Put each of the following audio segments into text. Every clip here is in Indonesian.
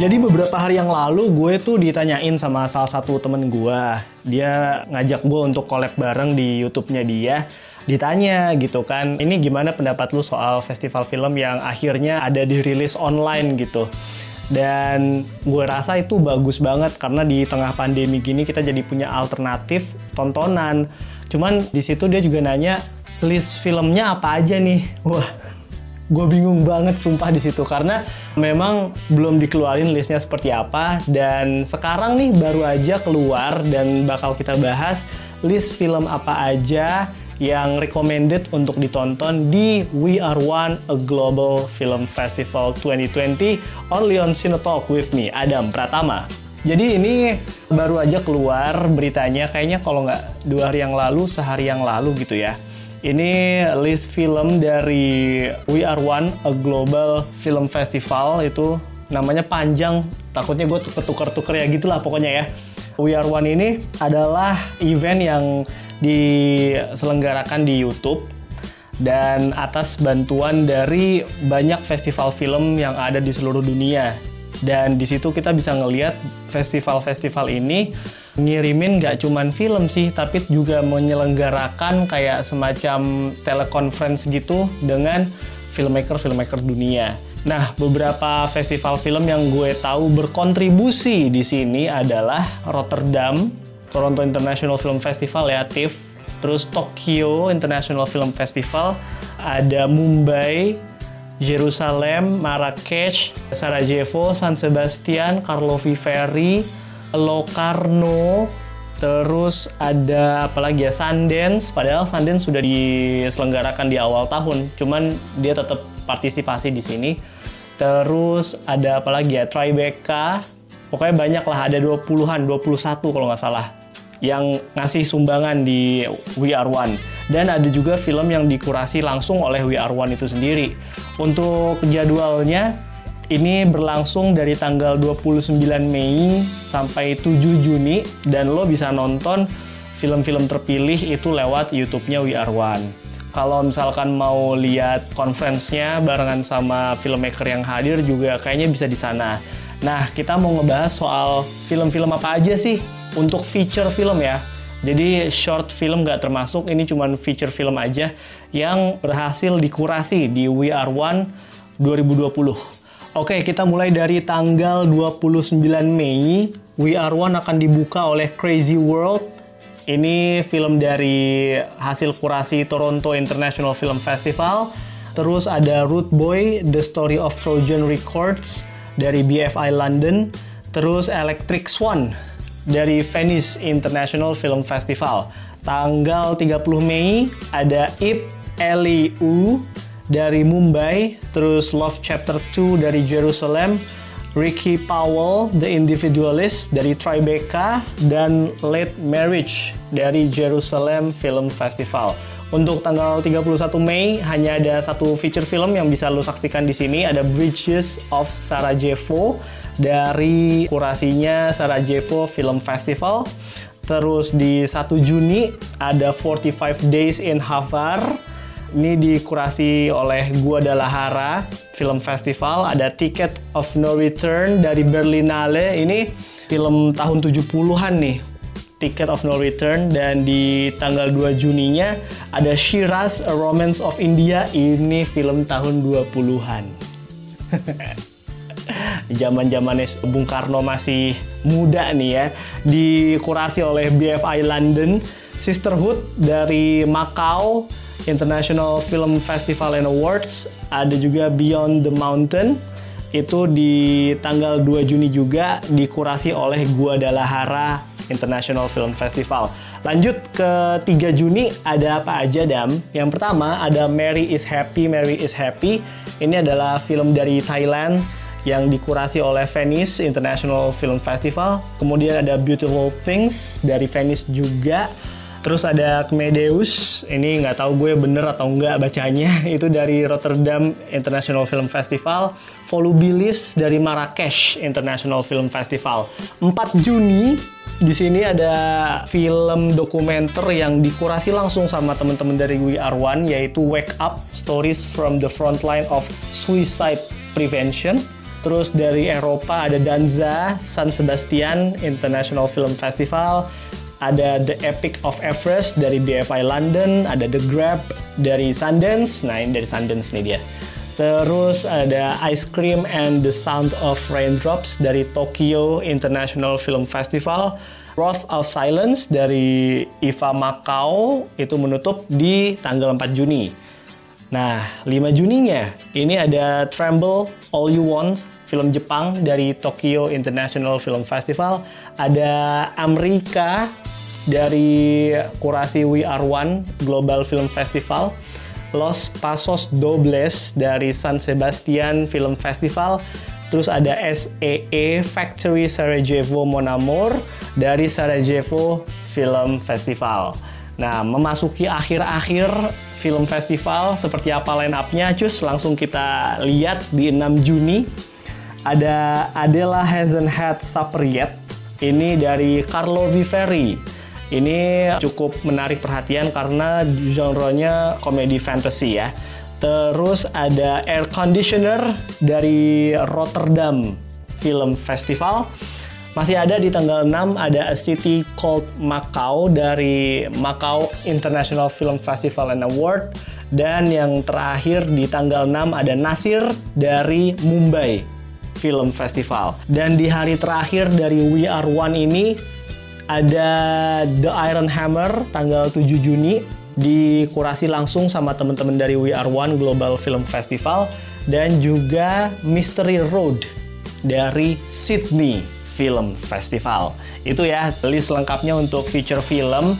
Jadi beberapa hari yang lalu gue tuh ditanyain sama salah satu temen gue. Dia ngajak gue untuk collab bareng di YouTube-nya dia. Ditanya gitu kan, ini gimana pendapat lu soal festival film yang akhirnya ada dirilis online gitu. Dan gue rasa itu bagus banget karena di tengah pandemi gini kita jadi punya alternatif tontonan. Cuman di situ dia juga nanya list filmnya apa aja nih. Wah, gue bingung banget sumpah di situ karena memang belum dikeluarin listnya seperti apa dan sekarang nih baru aja keluar dan bakal kita bahas list film apa aja yang recommended untuk ditonton di We Are One A Global Film Festival 2020 only on Cinetalk with me Adam Pratama. Jadi ini baru aja keluar beritanya kayaknya kalau nggak dua hari yang lalu sehari yang lalu gitu ya. Ini list film dari We Are One, a Global Film Festival itu namanya panjang, takutnya gue ketuker-tuker ya gitulah pokoknya ya. We Are One ini adalah event yang diselenggarakan di YouTube dan atas bantuan dari banyak festival film yang ada di seluruh dunia. Dan di situ kita bisa ngelihat festival-festival ini ngirimin nggak cuman film sih, tapi juga menyelenggarakan kayak semacam telekonferensi gitu dengan filmmaker-filmmaker dunia. Nah, beberapa festival film yang gue tahu berkontribusi di sini adalah Rotterdam, Toronto International Film Festival ya, TIFF, terus Tokyo International Film Festival, ada Mumbai, Jerusalem, Marrakesh, Sarajevo, San Sebastian, Karlovy Vary, Locarno, terus ada apalagi ya Sundance. Padahal Sundance sudah diselenggarakan di awal tahun, cuman dia tetap partisipasi di sini. Terus ada apalagi ya Tribeca. Pokoknya banyak lah ada 20-an, 21 kalau nggak salah yang ngasih sumbangan di We Are One. Dan ada juga film yang dikurasi langsung oleh We Are One itu sendiri. Untuk jadwalnya, ini berlangsung dari tanggal 29 Mei sampai 7 Juni dan lo bisa nonton film-film terpilih itu lewat YouTube-nya We Are One. Kalau misalkan mau lihat conference-nya barengan sama filmmaker yang hadir juga kayaknya bisa di sana. Nah, kita mau ngebahas soal film-film apa aja sih untuk feature film ya. Jadi short film nggak termasuk, ini cuma feature film aja yang berhasil dikurasi di We Are One 2020. Oke, kita mulai dari tanggal 29 Mei. We Are One akan dibuka oleh Crazy World. Ini film dari hasil kurasi Toronto International Film Festival. Terus ada Root Boy, The Story of Trojan Records dari BFI London. Terus Electric Swan dari Venice International Film Festival. Tanggal 30 Mei ada Ip Eliu dari Mumbai, terus Love Chapter 2 dari Jerusalem, Ricky Powell, The Individualist dari Tribeca, dan Late Marriage dari Jerusalem Film Festival. Untuk tanggal 31 Mei hanya ada satu feature film yang bisa lo saksikan di sini ada Bridges of Sarajevo dari kurasinya Sarajevo Film Festival. Terus di 1 Juni ada 45 Days in Havar ini dikurasi oleh Guadalajara Film Festival. Ada Ticket of No Return dari Berlinale. Ini film tahun 70-an nih. Ticket of No Return dan di tanggal 2 Juninya ada Shiraz A Romance of India. Ini film tahun 20-an. Zaman-zamannya Bung Karno masih muda nih ya. Dikurasi oleh BFI London. Sisterhood dari Macau International Film Festival and Awards, ada juga Beyond the Mountain, itu di tanggal 2 Juni juga dikurasi oleh Guadalajara International Film Festival. Lanjut ke 3 Juni ada apa aja Dam? Yang pertama ada Mary is Happy, Mary is Happy. Ini adalah film dari Thailand yang dikurasi oleh Venice International Film Festival. Kemudian ada Beautiful Things dari Venice juga. Terus ada Kmedeus, ini nggak tahu gue bener atau nggak bacanya, itu dari Rotterdam International Film Festival. Volubilis dari Marrakesh International Film Festival. 4 Juni Di sini ada film dokumenter yang dikurasi langsung sama teman-teman dari We Are One yaitu Wake Up Stories from the Frontline of Suicide Prevention. Terus dari Eropa ada Danza, San Sebastian International Film Festival, ada The Epic of Everest dari BFI London, ada The Grab dari Sundance, nah ini dari Sundance nih dia. Terus ada Ice Cream and the Sound of Raindrops dari Tokyo International Film Festival. Wrath of Silence dari IFA Macau itu menutup di tanggal 4 Juni. Nah, 5 Juninya ini ada Tremble All You Want film Jepang dari Tokyo International Film Festival. Ada Amerika dari kurasi We Are One Global Film Festival. Los Pasos Dobles dari San Sebastian Film Festival. Terus ada SEE Factory Sarajevo Monamur dari Sarajevo Film Festival. Nah, memasuki akhir-akhir film festival seperti apa line up-nya, cus langsung kita lihat di 6 Juni. Ada Adela Hasn't Had Supper Yet. Ini dari Carlo Viveri ini cukup menarik perhatian karena genre-nya komedi fantasy ya. Terus ada Air Conditioner dari Rotterdam Film Festival. Masih ada di tanggal 6 ada A City Called Macau dari Macau International Film Festival and Award. Dan yang terakhir di tanggal 6 ada Nasir dari Mumbai Film Festival. Dan di hari terakhir dari We Are One ini ada The Iron Hammer tanggal 7 Juni dikurasi langsung sama teman-teman dari We Are One Global Film Festival dan juga Mystery Road dari Sydney Film Festival. Itu ya list lengkapnya untuk feature film.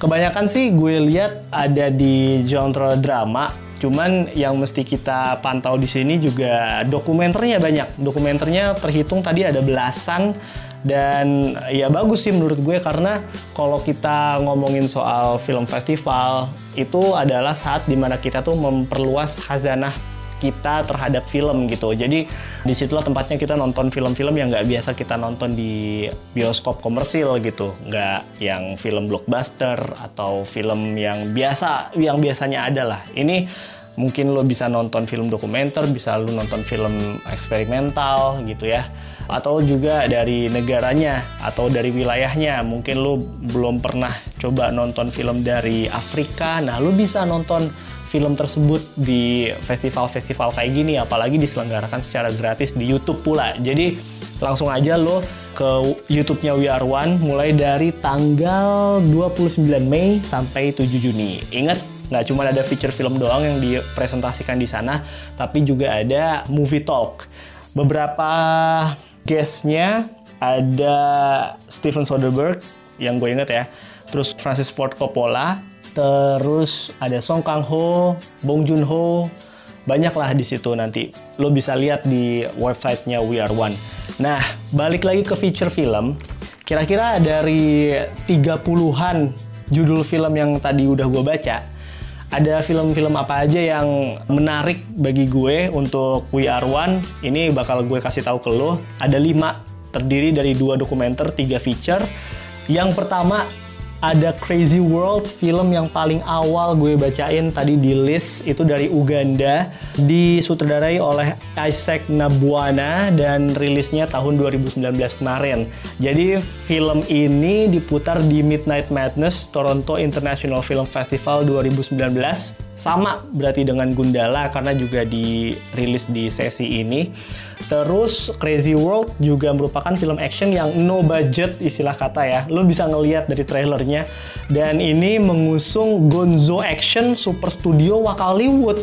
Kebanyakan sih gue lihat ada di genre drama, cuman yang mesti kita pantau di sini juga dokumenternya banyak. Dokumenternya terhitung tadi ada belasan dan ya bagus sih menurut gue karena kalau kita ngomongin soal film festival itu adalah saat di mana kita tuh memperluas khazanah kita terhadap film gitu. Jadi di situlah tempatnya kita nonton film-film yang nggak biasa kita nonton di bioskop komersil gitu, nggak yang film blockbuster atau film yang biasa yang biasanya ada lah. Ini mungkin lo bisa nonton film dokumenter, bisa lo nonton film eksperimental gitu ya atau juga dari negaranya atau dari wilayahnya. Mungkin lu belum pernah coba nonton film dari Afrika, nah lu bisa nonton film tersebut di festival-festival kayak gini apalagi diselenggarakan secara gratis di YouTube pula. Jadi langsung aja lo ke YouTube-nya We Are One mulai dari tanggal 29 Mei sampai 7 Juni. Ingat nggak cuma ada feature film doang yang dipresentasikan di sana, tapi juga ada movie talk. Beberapa guestnya ada Steven Soderbergh yang gue inget ya, terus Francis Ford Coppola, terus ada Song Kang Ho, Bong Joon Ho, banyak lah di situ nanti. Lo bisa lihat di websitenya We Are One. Nah, balik lagi ke feature film. Kira-kira dari 30-an judul film yang tadi udah gue baca, ada film-film apa aja yang menarik bagi gue untuk We Are One. Ini bakal gue kasih tahu ke lo. Ada lima, terdiri dari dua dokumenter, tiga feature. Yang pertama ada Crazy World, film yang paling awal gue bacain tadi di list itu dari Uganda, disutradarai oleh Isaac Nabuana dan rilisnya tahun 2019 kemarin. Jadi film ini diputar di Midnight Madness Toronto International Film Festival 2019 sama berarti dengan Gundala karena juga dirilis di sesi ini. Terus Crazy World juga merupakan film action yang no budget istilah kata ya. Lo bisa ngeliat dari trailernya. Dan ini mengusung Gonzo Action Super Studio Wakaliwood.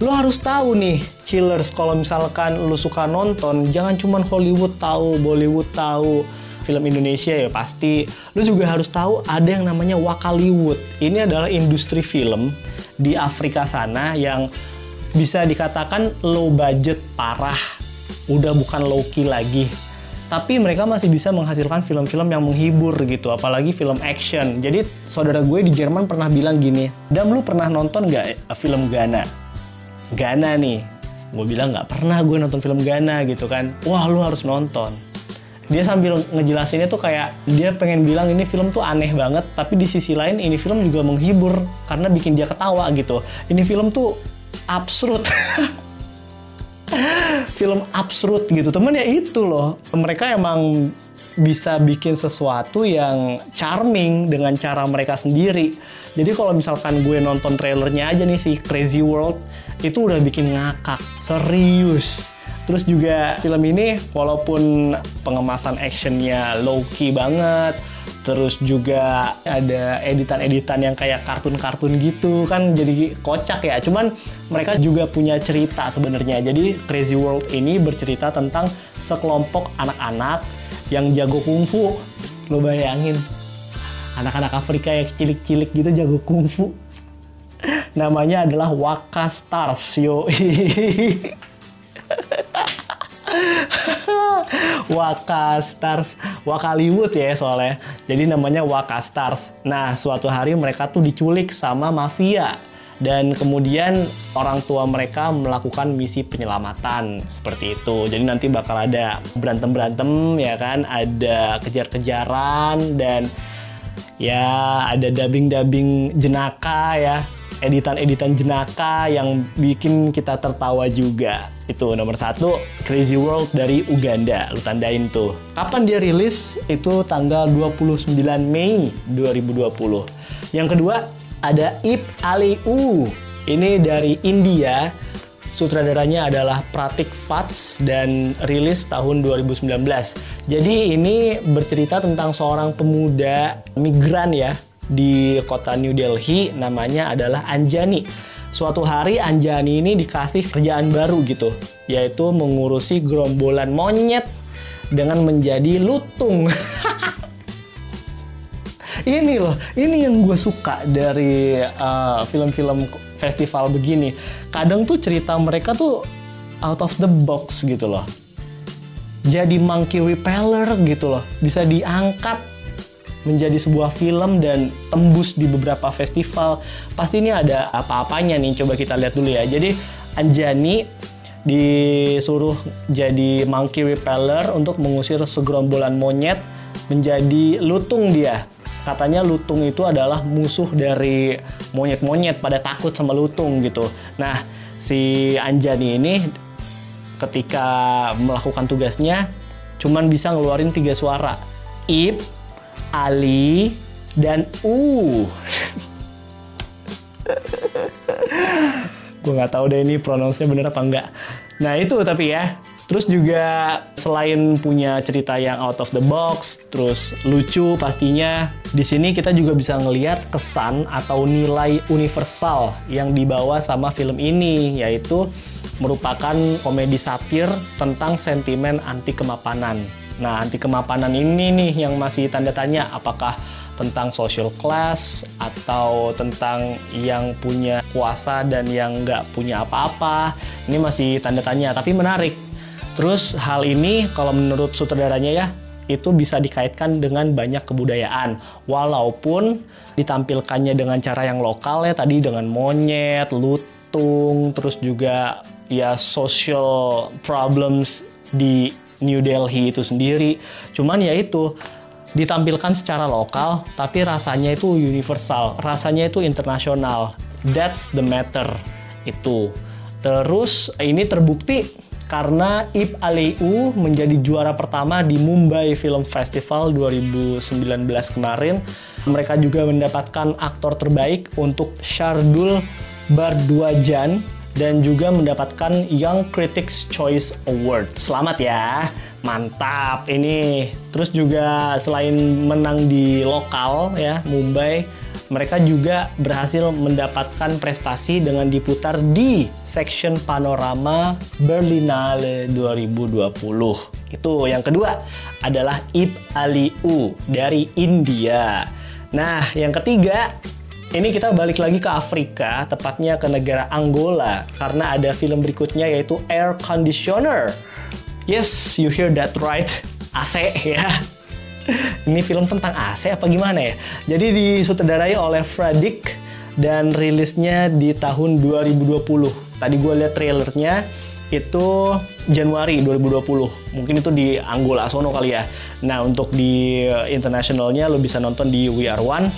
Lo harus tahu nih, chillers kalau misalkan lo suka nonton, jangan cuma Hollywood tahu, Bollywood tahu, film Indonesia ya pasti. Lo juga harus tahu ada yang namanya Wakaliwood. Ini adalah industri film di Afrika sana yang bisa dikatakan low budget parah. Udah bukan low key lagi. Tapi mereka masih bisa menghasilkan film-film yang menghibur gitu apalagi film action. Jadi saudara gue di Jerman pernah bilang gini Dam lu pernah nonton nggak eh, film Ghana? Ghana nih. Gue bilang nggak pernah gue nonton film Ghana gitu kan. Wah lu harus nonton dia sambil ngejelasinnya tuh kayak dia pengen bilang ini film tuh aneh banget tapi di sisi lain ini film juga menghibur karena bikin dia ketawa gitu. Ini film tuh absurd. Film absurd gitu. Temen ya itu loh. Mereka emang bisa bikin sesuatu yang charming dengan cara mereka sendiri. Jadi kalau misalkan gue nonton trailernya aja nih si Crazy World itu udah bikin ngakak, serius. Terus juga film ini walaupun pengemasan actionnya low key banget, terus juga ada editan-editan yang kayak kartun-kartun gitu kan jadi kocak ya. Cuman mereka juga punya cerita sebenarnya. Jadi Crazy World ini bercerita tentang sekelompok anak-anak yang jago kungfu. Lo bayangin anak-anak Afrika yang cilik-cilik gitu jago kungfu. Namanya adalah Waka Stars yo Waka Stars, Waka Hollywood ya soalnya. Jadi namanya Waka Stars. Nah, suatu hari mereka tuh diculik sama mafia dan kemudian orang tua mereka melakukan misi penyelamatan seperti itu. Jadi nanti bakal ada berantem-berantem ya kan, ada kejar-kejaran dan ya ada dubbing-dubbing jenaka ya editan-editan jenaka yang bikin kita tertawa juga. Itu nomor satu, Crazy World dari Uganda. Lu tandain tuh. Kapan dia rilis? Itu tanggal 29 Mei 2020. Yang kedua, ada Ip Aliu. Ini dari India. Sutradaranya adalah Pratik Fats dan rilis tahun 2019. Jadi ini bercerita tentang seorang pemuda migran ya di kota New Delhi namanya adalah Anjani. Suatu hari Anjani ini dikasih kerjaan baru gitu, yaitu mengurusi gerombolan monyet dengan menjadi lutung. ini loh, ini yang gue suka dari uh, film-film festival begini. Kadang tuh cerita mereka tuh out of the box gitu loh. Jadi monkey repeller gitu loh, bisa diangkat menjadi sebuah film dan tembus di beberapa festival. Pasti ini ada apa-apanya nih, coba kita lihat dulu ya. Jadi Anjani disuruh jadi monkey repeller untuk mengusir segerombolan monyet menjadi lutung dia. Katanya lutung itu adalah musuh dari monyet-monyet pada takut sama lutung gitu. Nah, si Anjani ini ketika melakukan tugasnya cuman bisa ngeluarin tiga suara. Ip, Ali, dan U. gue nggak tahu deh ini pronounce bener apa enggak. Nah itu tapi ya. Terus juga selain punya cerita yang out of the box, terus lucu pastinya, di sini kita juga bisa ngelihat kesan atau nilai universal yang dibawa sama film ini, yaitu merupakan komedi satir tentang sentimen anti kemapanan. Nah, anti kemapanan ini nih yang masih tanda tanya apakah tentang social class atau tentang yang punya kuasa dan yang nggak punya apa-apa. Ini masih tanda tanya, tapi menarik. Terus hal ini kalau menurut sutradaranya ya, itu bisa dikaitkan dengan banyak kebudayaan. Walaupun ditampilkannya dengan cara yang lokal ya, tadi dengan monyet, lutung, terus juga ya social problems di New Delhi itu sendiri. Cuman ya itu ditampilkan secara lokal tapi rasanya itu universal, rasanya itu internasional. That's the matter itu. Terus ini terbukti karena Ip Aliu menjadi juara pertama di Mumbai Film Festival 2019 kemarin. Mereka juga mendapatkan aktor terbaik untuk Shardul Bardwajan dan juga mendapatkan Young Critics Choice Award. Selamat ya, mantap ini. Terus juga selain menang di lokal ya Mumbai, mereka juga berhasil mendapatkan prestasi dengan diputar di section panorama Berlinale 2020. Itu yang kedua adalah Ip Aliu dari India. Nah, yang ketiga ini kita balik lagi ke Afrika, tepatnya ke negara Angola, karena ada film berikutnya yaitu Air Conditioner. Yes, you hear that right, AC ya. Ini film tentang AC apa gimana ya? Jadi disutradarai oleh Fredrik dan rilisnya di tahun 2020. Tadi gue lihat trailernya, itu Januari 2020. Mungkin itu di Angola sono kali ya. Nah, untuk di internasionalnya lo bisa nonton di We Are One.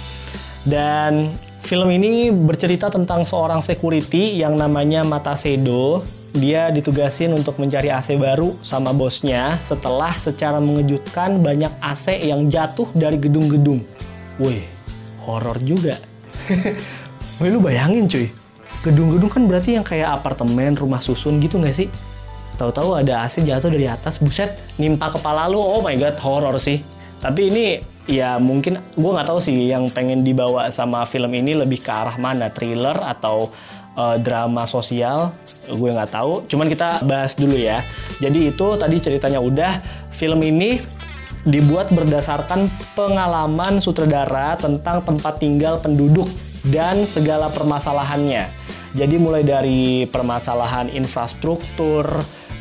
Dan film ini bercerita tentang seorang security yang namanya Matasedo. Dia ditugasin untuk mencari AC baru sama bosnya setelah secara mengejutkan banyak AC yang jatuh dari gedung-gedung. Wih, horor juga. Wih, lu bayangin cuy gedung-gedung kan berarti yang kayak apartemen, rumah susun gitu nggak sih? Tahu-tahu ada AC jatuh dari atas, buset, nimpa kepala lu, oh my god, horror sih. Tapi ini ya mungkin gue nggak tahu sih yang pengen dibawa sama film ini lebih ke arah mana, thriller atau uh, drama sosial, gue nggak tahu. Cuman kita bahas dulu ya. Jadi itu tadi ceritanya udah, film ini dibuat berdasarkan pengalaman sutradara tentang tempat tinggal penduduk dan segala permasalahannya. Jadi mulai dari permasalahan infrastruktur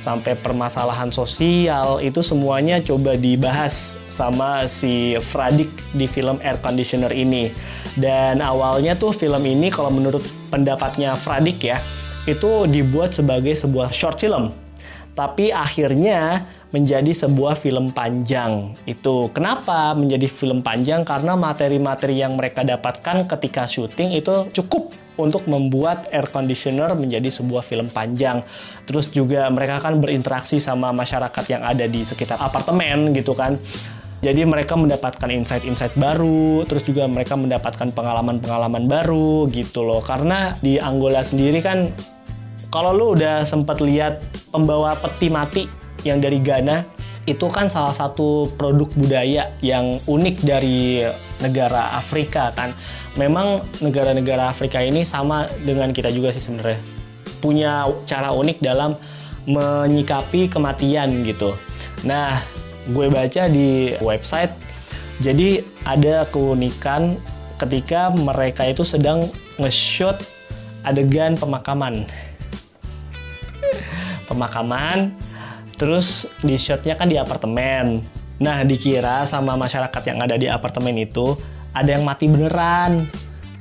sampai permasalahan sosial itu semuanya coba dibahas sama si Fradik di film Air Conditioner ini. Dan awalnya tuh film ini kalau menurut pendapatnya Fradik ya, itu dibuat sebagai sebuah short film. Tapi akhirnya menjadi sebuah film panjang. Itu kenapa menjadi film panjang? Karena materi-materi yang mereka dapatkan ketika syuting itu cukup untuk membuat air conditioner menjadi sebuah film panjang. Terus juga mereka kan berinteraksi sama masyarakat yang ada di sekitar apartemen gitu kan. Jadi mereka mendapatkan insight-insight baru, terus juga mereka mendapatkan pengalaman-pengalaman baru gitu loh. Karena di Angola sendiri kan kalau lu udah sempat lihat pembawa peti mati yang dari Ghana itu kan salah satu produk budaya yang unik dari negara Afrika kan. Memang negara-negara Afrika ini sama dengan kita juga sih sebenarnya. Punya cara unik dalam menyikapi kematian gitu. Nah, gue baca di website jadi ada keunikan ketika mereka itu sedang nge-shoot adegan pemakaman. pemakaman Terus di shotnya kan di apartemen. Nah dikira sama masyarakat yang ada di apartemen itu ada yang mati beneran.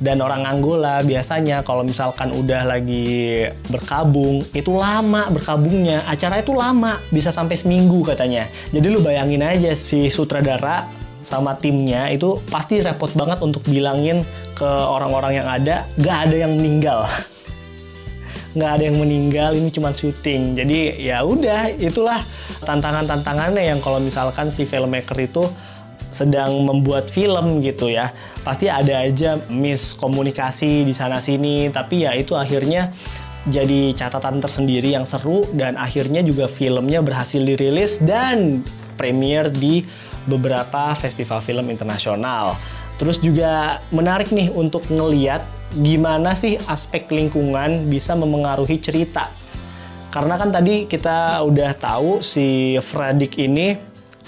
Dan orang Angola biasanya kalau misalkan udah lagi berkabung itu lama berkabungnya. Acara itu lama, bisa sampai seminggu katanya. Jadi lu bayangin aja si sutradara sama timnya itu pasti repot banget untuk bilangin ke orang-orang yang ada gak ada yang meninggal. nggak ada yang meninggal ini cuma syuting jadi ya udah itulah tantangan-tantangannya yang kalau misalkan si filmmaker itu sedang membuat film gitu ya pasti ada aja miskomunikasi di sana sini tapi ya itu akhirnya jadi catatan tersendiri yang seru dan akhirnya juga filmnya berhasil dirilis dan premier di beberapa festival film internasional. Terus juga menarik nih untuk ngeliat gimana sih aspek lingkungan bisa memengaruhi cerita. Karena kan tadi kita udah tahu si Fredik ini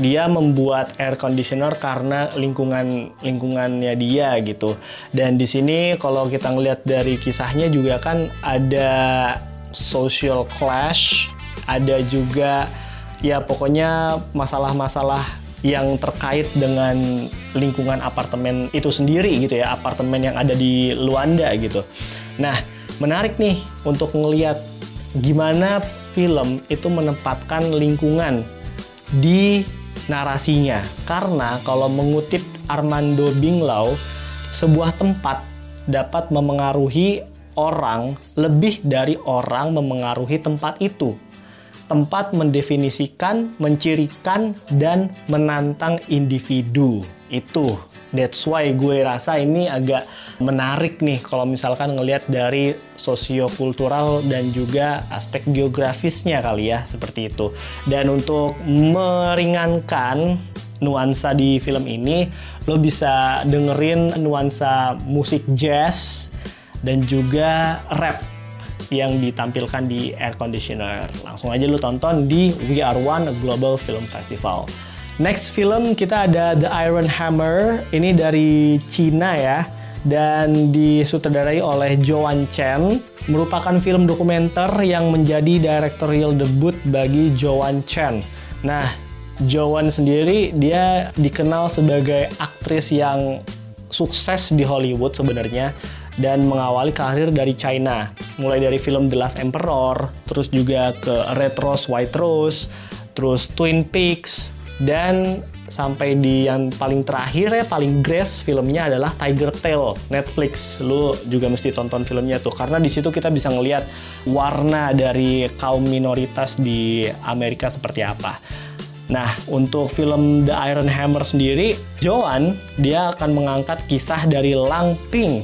dia membuat air conditioner karena lingkungan lingkungannya dia gitu. Dan di sini kalau kita ngelihat dari kisahnya juga kan ada social clash, ada juga ya pokoknya masalah-masalah yang terkait dengan lingkungan apartemen itu sendiri gitu ya, apartemen yang ada di Luanda gitu. Nah, menarik nih untuk ngeliat gimana film itu menempatkan lingkungan di narasinya. Karena kalau mengutip Armando Binglau, sebuah tempat dapat memengaruhi orang lebih dari orang memengaruhi tempat itu tempat mendefinisikan, mencirikan, dan menantang individu. Itu That's why gue rasa ini agak menarik nih kalau misalkan ngelihat dari sosiokultural dan juga aspek geografisnya kali ya seperti itu. Dan untuk meringankan nuansa di film ini, lo bisa dengerin nuansa musik jazz dan juga rap yang ditampilkan di Air Conditioner. Langsung aja lu tonton di We Are One Global Film Festival. Next film kita ada The Iron Hammer. Ini dari Cina ya dan disutradarai oleh Joan Chen. Merupakan film dokumenter yang menjadi directorial debut bagi Joan Chen. Nah, Joan sendiri dia dikenal sebagai aktris yang sukses di Hollywood sebenarnya dan mengawali karir dari China. Mulai dari film The Last Emperor, terus juga ke Red Rose, White Rose, terus Twin Peaks, dan sampai di yang paling terakhir ya paling grace filmnya adalah Tiger Tail Netflix. Lu juga mesti tonton filmnya tuh karena di situ kita bisa ngelihat warna dari kaum minoritas di Amerika seperti apa. Nah, untuk film The Iron Hammer sendiri, Joan dia akan mengangkat kisah dari Lang Ping,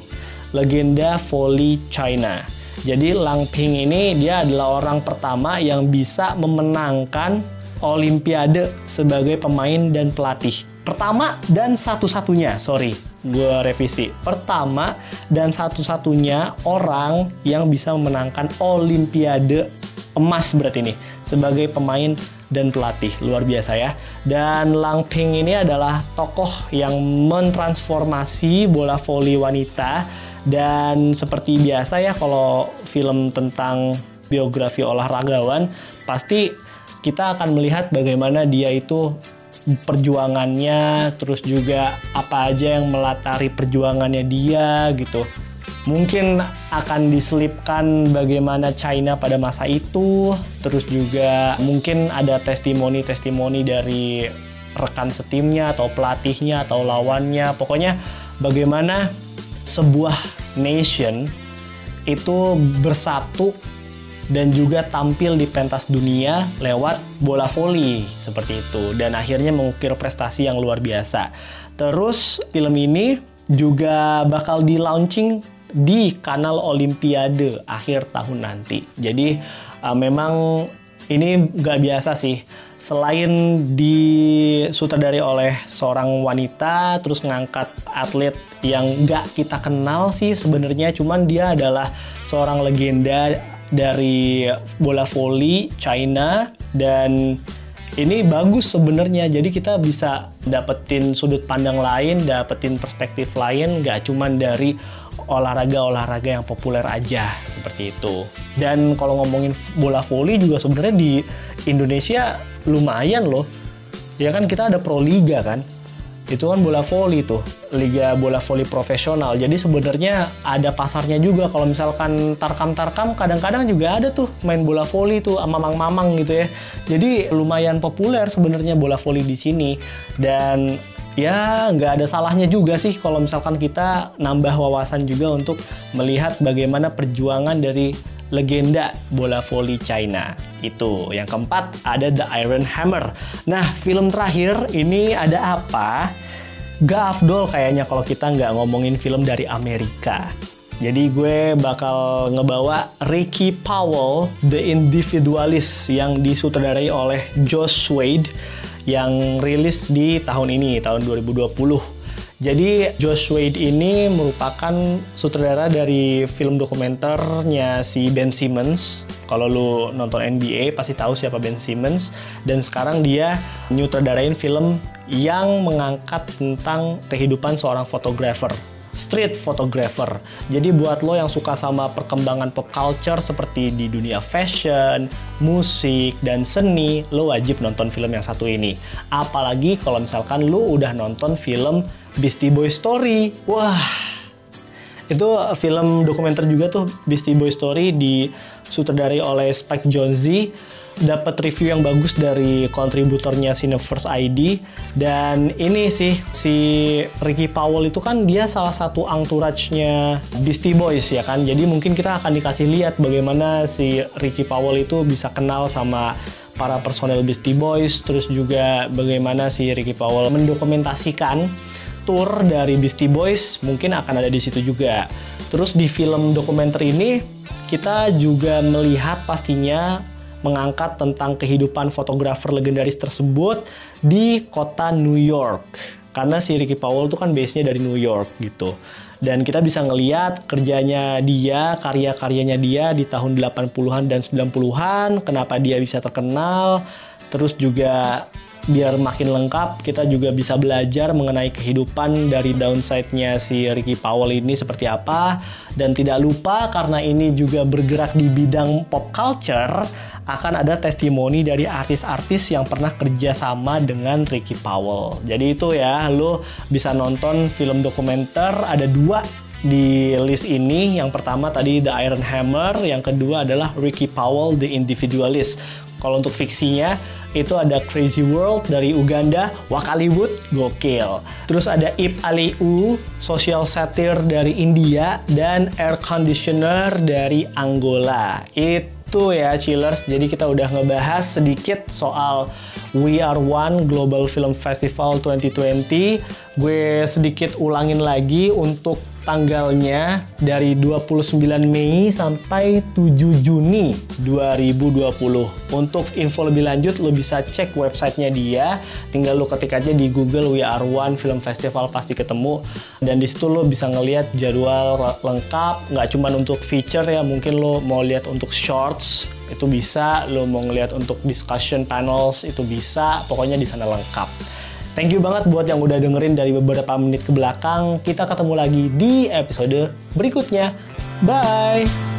legenda volley China. Jadi Lang Ping ini dia adalah orang pertama yang bisa memenangkan Olimpiade sebagai pemain dan pelatih. Pertama dan satu-satunya, sorry, gue revisi. Pertama dan satu-satunya orang yang bisa memenangkan Olimpiade emas berarti ini sebagai pemain dan pelatih luar biasa ya dan Lang Ping ini adalah tokoh yang mentransformasi bola voli wanita dan seperti biasa ya kalau film tentang biografi olahragawan pasti kita akan melihat bagaimana dia itu perjuangannya terus juga apa aja yang melatari perjuangannya dia gitu. Mungkin akan diselipkan bagaimana China pada masa itu, terus juga mungkin ada testimoni-testimoni dari rekan setimnya atau pelatihnya atau lawannya, pokoknya bagaimana sebuah nation itu bersatu dan juga tampil di pentas dunia lewat bola voli seperti itu dan akhirnya mengukir prestasi yang luar biasa. Terus film ini juga bakal di launching di kanal Olimpiade akhir tahun nanti. Jadi uh, memang ini nggak biasa sih. Selain disutradari oleh seorang wanita, terus ngangkat atlet yang nggak kita kenal sih sebenarnya, cuman dia adalah seorang legenda dari bola voli China. Dan ini bagus sebenarnya. Jadi kita bisa dapetin sudut pandang lain dapetin perspektif lain. Nggak cuman dari olahraga-olahraga yang populer aja seperti itu. Dan kalau ngomongin bola voli juga sebenarnya di Indonesia lumayan loh. Ya kan kita ada pro liga kan itu kan bola voli tuh liga bola voli profesional. Jadi sebenarnya ada pasarnya juga. Kalau misalkan tarkam tarkam kadang-kadang juga ada tuh main bola voli tuh mamang-mamang gitu ya. Jadi lumayan populer sebenarnya bola voli di sini. Dan ya nggak ada salahnya juga sih kalau misalkan kita nambah wawasan juga untuk melihat bagaimana perjuangan dari legenda bola voli China. Itu. Yang keempat ada The Iron Hammer. Nah, film terakhir ini ada apa? Gak afdol kayaknya kalau kita nggak ngomongin film dari Amerika. Jadi gue bakal ngebawa Ricky Powell, The Individualist yang disutradarai oleh Josh Wade yang rilis di tahun ini, tahun 2020. Jadi Josh Wade ini merupakan sutradara dari film dokumenternya si Ben Simmons. Kalau lu nonton NBA pasti tahu siapa Ben Simmons. Dan sekarang dia nyutradarain film yang mengangkat tentang kehidupan seorang fotografer street photographer. Jadi buat lo yang suka sama perkembangan pop culture seperti di dunia fashion, musik, dan seni, lo wajib nonton film yang satu ini. Apalagi kalau misalkan lo udah nonton film Beastie Boy Story. Wah, itu film dokumenter juga tuh Beastie Boy Story di sutradari oleh Spike Jonze dapat review yang bagus dari kontributornya Cineverse ID dan ini sih si Ricky Powell itu kan dia salah satu entourage-nya Beastie Boys ya kan? Jadi mungkin kita akan dikasih lihat bagaimana si Ricky Powell itu bisa kenal sama para personel Beastie Boys terus juga bagaimana si Ricky Powell mendokumentasikan tour dari Beastie Boys mungkin akan ada di situ juga. Terus di film dokumenter ini kita juga melihat pastinya mengangkat tentang kehidupan fotografer legendaris tersebut di kota New York. Karena si Ricky Powell itu kan base-nya dari New York gitu. Dan kita bisa ngeliat kerjanya dia, karya-karyanya dia di tahun 80-an dan 90-an, kenapa dia bisa terkenal, terus juga biar makin lengkap kita juga bisa belajar mengenai kehidupan dari downside-nya si Ricky Powell ini seperti apa dan tidak lupa karena ini juga bergerak di bidang pop culture akan ada testimoni dari artis-artis yang pernah kerja sama dengan Ricky Powell. Jadi itu ya, lo bisa nonton film dokumenter ada dua di list ini. Yang pertama tadi The Iron Hammer, yang kedua adalah Ricky Powell The Individualist. Kalau untuk fiksinya itu ada Crazy World dari Uganda, Wakaliwood, gokil. Terus ada Ip Aliu, Social Satire dari India, dan Air Conditioner dari Angola. Itu ya chillers, jadi kita udah ngebahas sedikit soal We Are One Global Film Festival 2020. Gue sedikit ulangin lagi untuk tanggalnya dari 29 Mei sampai 7 Juni 2020. Untuk info lebih lanjut lo bisa cek websitenya dia. Tinggal lo ketik aja di Google We Are One Film Festival pasti ketemu. Dan di situ lo bisa ngeliat jadwal lengkap. Nggak cuma untuk feature ya, mungkin lo mau lihat untuk shorts itu bisa. Lo mau ngeliat untuk discussion panels itu bisa. Pokoknya di sana lengkap. Thank you banget buat yang udah dengerin dari beberapa menit ke belakang. Kita ketemu lagi di episode berikutnya. Bye!